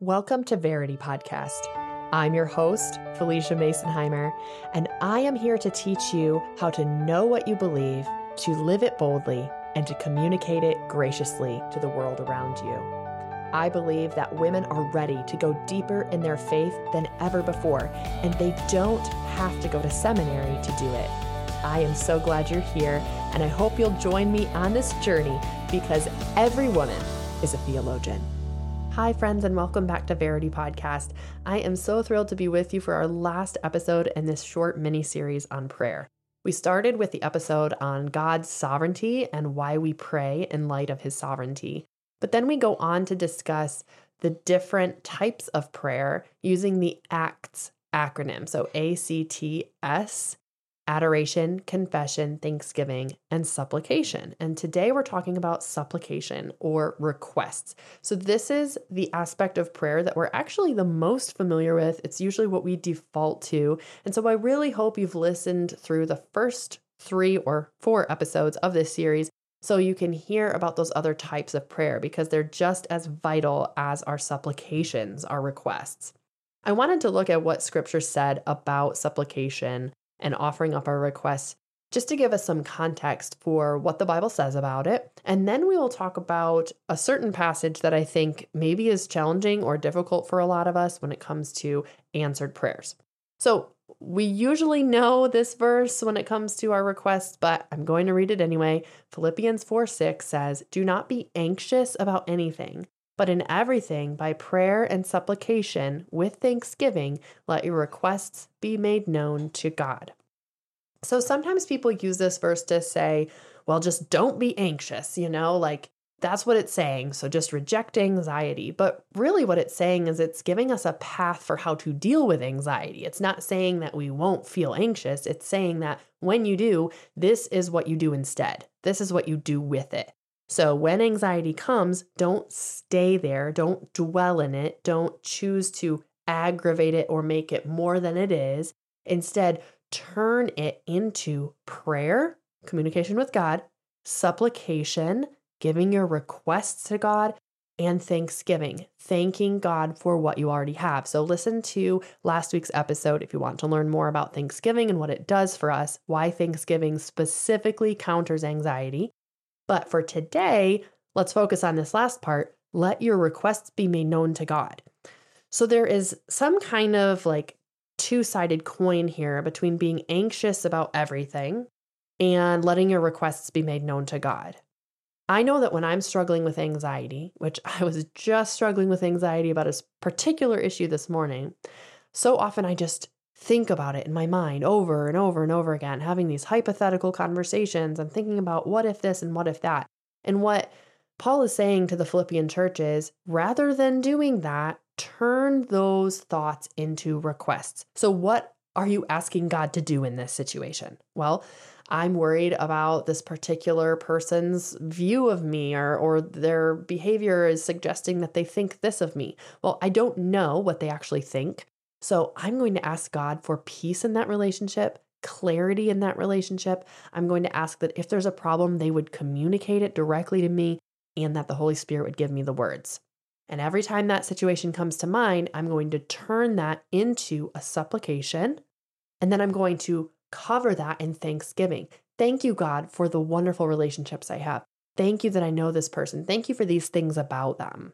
Welcome to Verity Podcast. I'm your host, Phylicia Masonheimer, and I am here to teach you how to know what you believe, to live it boldly, and to communicate it graciously to the world around you. I believe that women are ready to go deeper in their faith than ever before, and they don't have to go to seminary to do it. I am so glad you're here, and I hope you'll join me on this journey because every woman is a theologian. Hi, friends, and welcome back to Verity Podcast. I am so thrilled to be with you for our last episode in this short mini series on prayer. We started with the episode on God's sovereignty and why we pray in light of his sovereignty. But then we go on to discuss the different types of prayer using the ACTS acronym. So A C T S adoration, confession, thanksgiving, and supplication. And today we're talking about supplication or requests. So, this is the aspect of prayer that we're actually the most familiar with. It's usually what we default to. And so, I really hope you've listened through the first three or four episodes of this series so you can hear about those other types of prayer because they're just as vital as our supplications, our requests. I wanted to look at what scripture said about supplication and offering up our requests just to give us some context for what the Bible says about it. And then we will talk about a certain passage that I think maybe is challenging or difficult for a lot of us when it comes to answered prayers. So, we usually know this verse when it comes to our requests, but I'm going to read it anyway. Philippians 4 6 says, Do not be anxious about anything, but in everything, by prayer and supplication, with thanksgiving, let your requests be made known to God. So sometimes people use this verse to say, well, just don't be anxious, you know, like that's what it's saying. So just reject anxiety. But really, what it's saying is it's giving us a path for how to deal with anxiety. It's not saying that we won't feel anxious. It's saying that when you do, this is what you do instead. This is what you do with it. So when anxiety comes, don't stay there. Don't dwell in it. Don't choose to aggravate it or make it more than it is. Instead, turn it into prayer, communication with God, supplication, giving your requests to God, and thanksgiving, thanking God for what you already have. So, listen to last week's episode if you want to learn more about Thanksgiving and what it does for us, why Thanksgiving specifically counters anxiety. But for today, let's focus on this last part let your requests be made known to God. So, there is some kind of like two sided coin here between being anxious about everything and letting your requests be made known to God. I know that when I'm struggling with anxiety, which I was just struggling with anxiety about a particular issue this morning, so often I just think about it in my mind over and over and over again, having these hypothetical conversations and thinking about what if this and what if that. And what Paul is saying to the Philippian church is rather than doing that, turn those thoughts into requests. So, what are you asking God to do in this situation? Well, I'm worried about this particular person's view of me or, or their behavior is suggesting that they think this of me. Well, I don't know what they actually think. So I'm going to ask God for peace in that relationship, clarity in that relationship. I'm going to ask that if there's a problem, they would communicate it directly to me and that the Holy Spirit would give me the words. And every time that situation comes to mind, I'm going to turn that into a supplication. And then I'm going to cover that in thanksgiving. Thank you, God, for the wonderful relationships I have. Thank you that I know this person. Thank you for these things about them.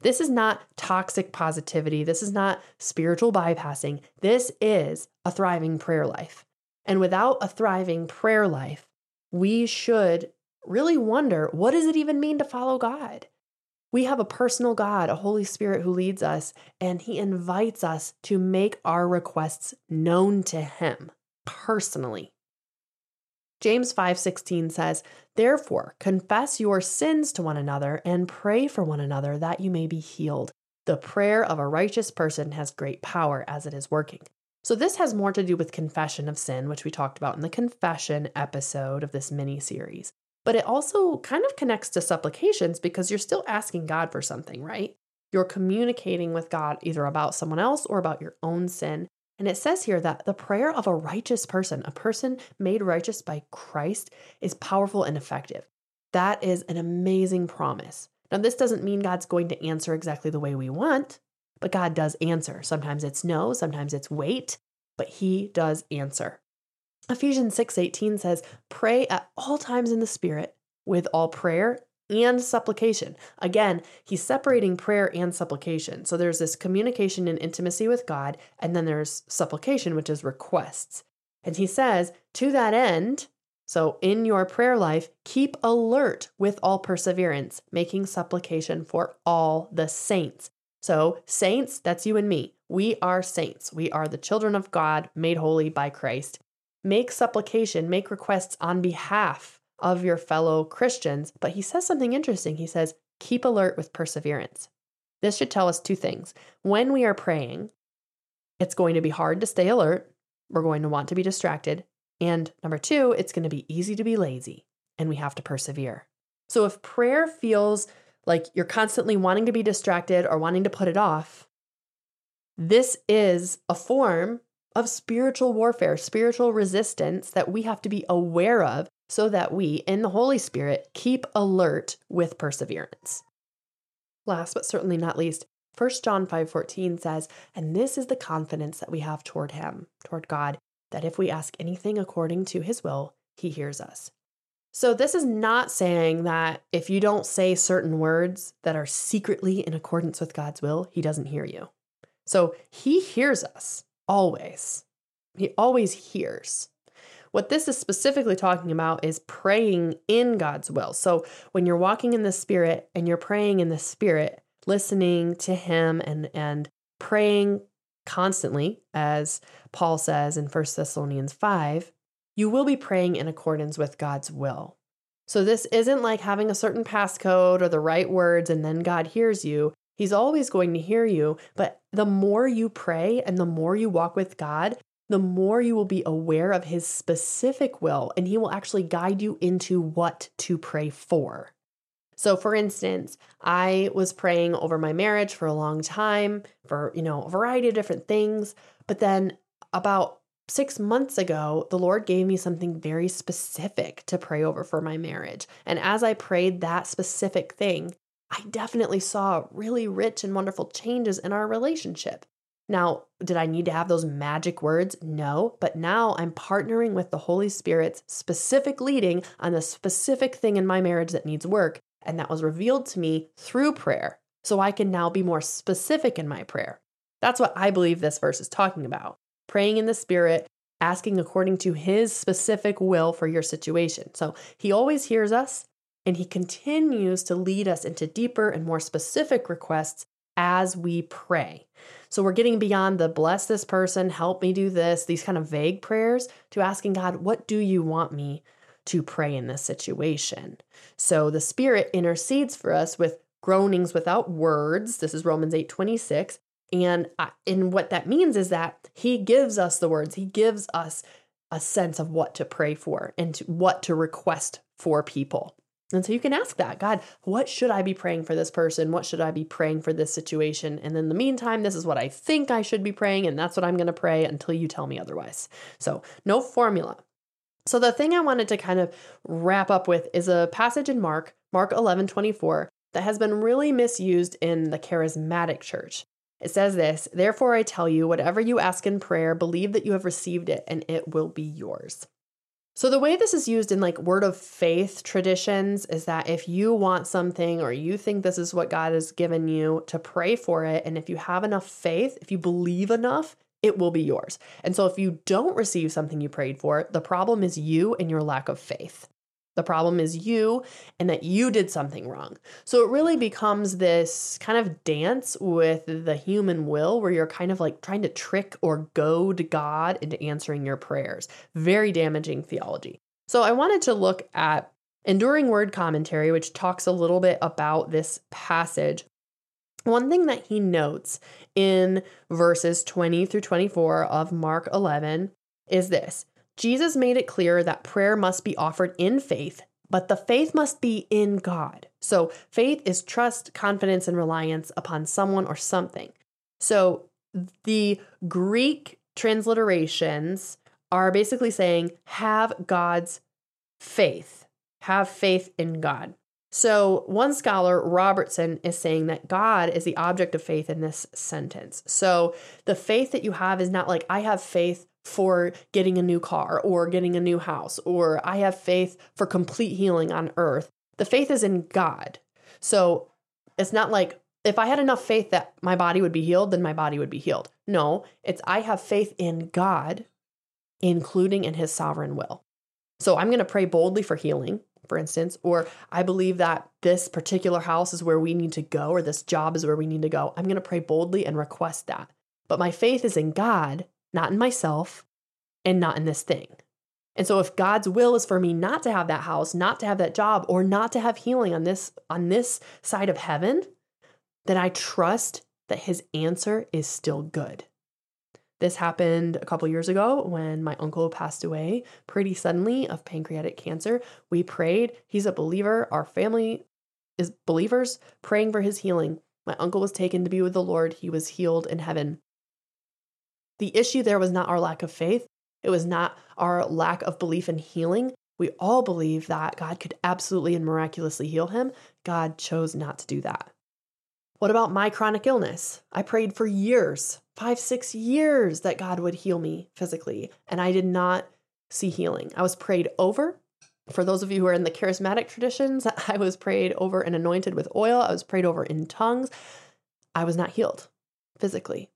This is not toxic positivity. This is not spiritual bypassing. This is a thriving prayer life. And without a thriving prayer life, we should really wonder what does it even mean to follow God? We have a personal God, a Holy Spirit who leads us, and He invites us to make our requests known to Him personally. James 5:16 says, "Therefore, confess your sins to one another and pray for one another that you may be healed. The prayer of a righteous person has great power as it is working." So this has more to do with confession of sin, which we talked about in the confession episode of this mini series. But it also kind of connects to supplications because you're still asking God for something, right? You're communicating with God either about someone else or about your own sin. And it says here that the prayer of a righteous person, a person made righteous by Christ, is powerful and effective. That is an amazing promise. Now, this doesn't mean God's going to answer exactly the way we want. but God does answer. Sometimes it's no, sometimes it's wait, but he does answer. Ephesians 6:18 says, "Pray at all times in the spirit with all prayer and supplication." Again, he's separating prayer and supplication. So there's this communication and intimacy with God, and then there's supplication, which is requests. And he says, "To that end, so, in your prayer life, keep alert with all perseverance, making supplication for all the saints. So, saints, that's you and me. We are saints. We are the children of God made holy by Christ. Make supplication, make requests on behalf of your fellow Christians. But he says something interesting. He says, keep alert with perseverance. This should tell us two things. When we are praying, it's going to be hard to stay alert. We're going to want to be distracted. And number two, it's going to be easy to be lazy and we have to persevere. So if prayer feels like you're constantly wanting to be distracted or wanting to put it off, this is a form of spiritual warfare, spiritual resistance that we have to be aware of so that we, in the Holy Spirit, keep alert with perseverance. Last but certainly not least, 1 John 5:14 says, "And this is the confidence that we have toward him, toward God, that if we ask anything according to his will, he hears us. So, this is not saying that if you don't say certain words that are secretly in accordance with God's will, he doesn't hear you. So, he hears us always. He always hears. What this is specifically talking about is praying in God's will. So, when you're walking in the Spirit and you're praying in the Spirit, listening to Him and, and praying constantly, as Paul says in 1 Thessalonians 5, you will be praying in accordance with God's will. So this isn't like having a certain passcode or the right words and then God hears you. He's always going to hear you, but the more you pray and the more you walk with God, the more you will be aware of his specific will and he will actually guide you into what to pray for. So for instance, I was praying over my marriage for a long time for, you know, a variety of different things, but then about 6 months ago, the Lord gave me something very specific to pray over for my marriage. And as I prayed that specific thing, I definitely saw really rich and wonderful changes in our relationship. Now, did I need to have those magic words? No, but now I'm partnering with the Holy Spirit's specific leading on the specific thing in my marriage that needs work. And that was revealed to me through prayer. So I can now be more specific in my prayer. That's what I believe this verse is talking about. Praying in the Spirit, asking according to His specific will for your situation. So He always hears us and He continues to lead us into deeper and more specific requests as we pray. So we're getting beyond the bless this person, help me do this, these kind of vague prayers, to asking God, what do you want me to pray in this situation. So the Spirit intercedes for us with groanings without words. This is Romans 8 26. And, and what that means is that He gives us the words, He gives us a sense of what to pray for and to, what to request for people. And so you can ask that God, what should I be praying for this person? What should I be praying for this situation? And in the meantime, this is what I think I should be praying, and that's what I'm going to pray until you tell me otherwise. So, no formula. So the thing I wanted to kind of wrap up with is a passage in Mark, Mark 11, 24, that has been really misused in the charismatic church. It says this, therefore I tell you, whatever you ask in prayer, believe that you have received it and it will be yours. So the way this is used in like word of faith traditions is that if you want something or you think this is what God has given you to pray for it and if you have enough faith, if you believe enough, it will be yours. And so if you don't receive something you prayed for, the problem is you and your lack of faith. The problem is you and that you did something wrong. So it really becomes this kind of dance with the human will where you're kind of like trying to trick or goad God into answering your prayers. Very damaging theology. So I wanted to look at Enduring Word Commentary, which talks a little bit about this passage one thing that he notes in verses 20 through 24 of Mark 11 is this Jesus made it clear that prayer must be offered in faith, but the faith must be in God. So faith is trust, confidence, and reliance upon someone or something. So the Greek transliterations are basically saying, have God's faith, have faith in God. So, one scholar, Robertson, is saying that God is the object of faith in this sentence. So, the faith that you have is not like, I have faith for getting a new car or getting a new house, or I have faith for complete healing on earth. The faith is in God. So, it's not like, if I had enough faith that my body would be healed, then my body would be healed. No, it's I have faith in God, including in his sovereign will. So I'm going to pray boldly for healing for instance, or I believe that this particular house is where we need to go, or this job is where we need to go, I'm going to pray boldly and request that. But my faith is in God, not in myself, and not in this thing. And so if God's will is for me not to have that house, not to have that job, or not to have healing on this on this side of heaven, then I trust that his answer is still good. This happened a couple years ago when my uncle passed away pretty suddenly of pancreatic cancer. We prayed. He's a believer. Our family is believers praying for his healing. My uncle was taken to be with the Lord. He was healed in heaven. The issue there was not our lack of faith, it was not our lack of belief in healing. We all believe that God could absolutely and miraculously heal him. God chose not to do that. What about my chronic illness? I prayed for years, five, six years, that God would heal me physically, and I did not see healing. I was prayed over. For those of you who are in the charismatic traditions, I was prayed over and anointed with oil. I was prayed over in tongues. I was not healed physically.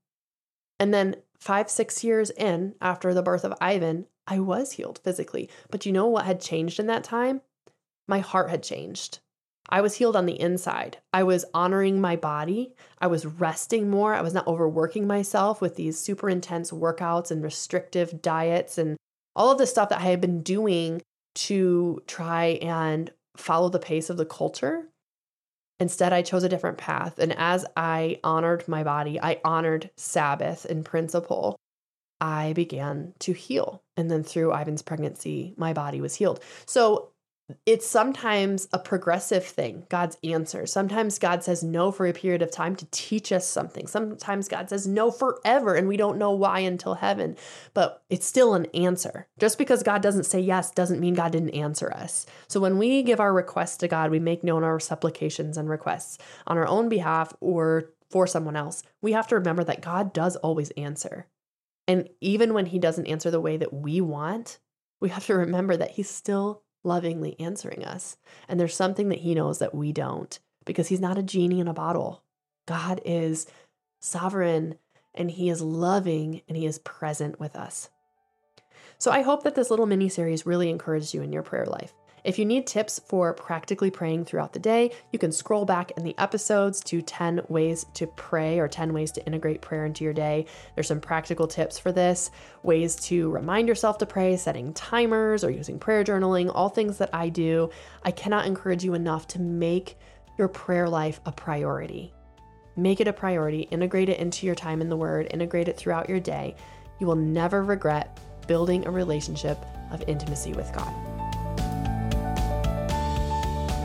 And then five, six years in, after the birth of Ivan, I was healed physically. But you know what had changed in that time? My heart had changed. I was healed on the inside. I was honoring my body. I was resting more. I was not overworking myself with these super intense workouts and restrictive diets and all of the stuff that I had been doing to try and follow the pace of the culture. Instead, I chose a different path. And as I honored my body, I honored Sabbath in principle. I began to heal. And then through Ivan's pregnancy, my body was healed. So it's sometimes a progressive thing, God's answer. Sometimes God says no for a period of time to teach us something. Sometimes God says no forever, and we don't know why until heaven, but it's still an answer. Just because God doesn't say yes doesn't mean God didn't answer us. So when we give our requests to God, we make known our supplications and requests on our own behalf or for someone else. We have to remember that God does always answer. And even when He doesn't answer the way that we want, we have to remember that He's still lovingly answering us. And there's something that he knows that we don't because he's not a genie in a bottle. God is sovereign and he is loving and he is present with us. So I hope that this little mini series really encouraged you in your prayer life. If you need tips for practically praying throughout the day, you can scroll back in the episodes to 10 ways to pray or 10 ways to integrate prayer into your day. There's some practical tips for this, ways to remind yourself to pray, setting timers or using prayer journaling, all things that I do. I cannot encourage you enough to make your prayer life a priority. Make it a priority, integrate it into your time in the Word, integrate it throughout your day. You will never regret building a relationship of intimacy with God.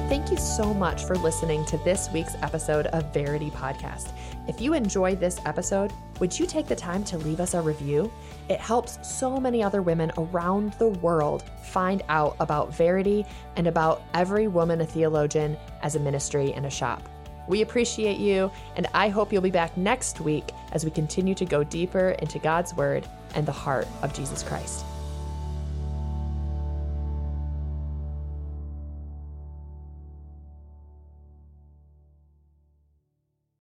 Thank you so much for listening to this week's episode of Verity Podcast. If you enjoyed this episode, would you take the time to leave us a review? It helps so many other women around the world find out about Verity and about Every Woman a Theologian as a ministry and a shop. We appreciate you, and I hope you'll be back next week as we continue to go deeper into God's Word and the heart of Jesus Christ.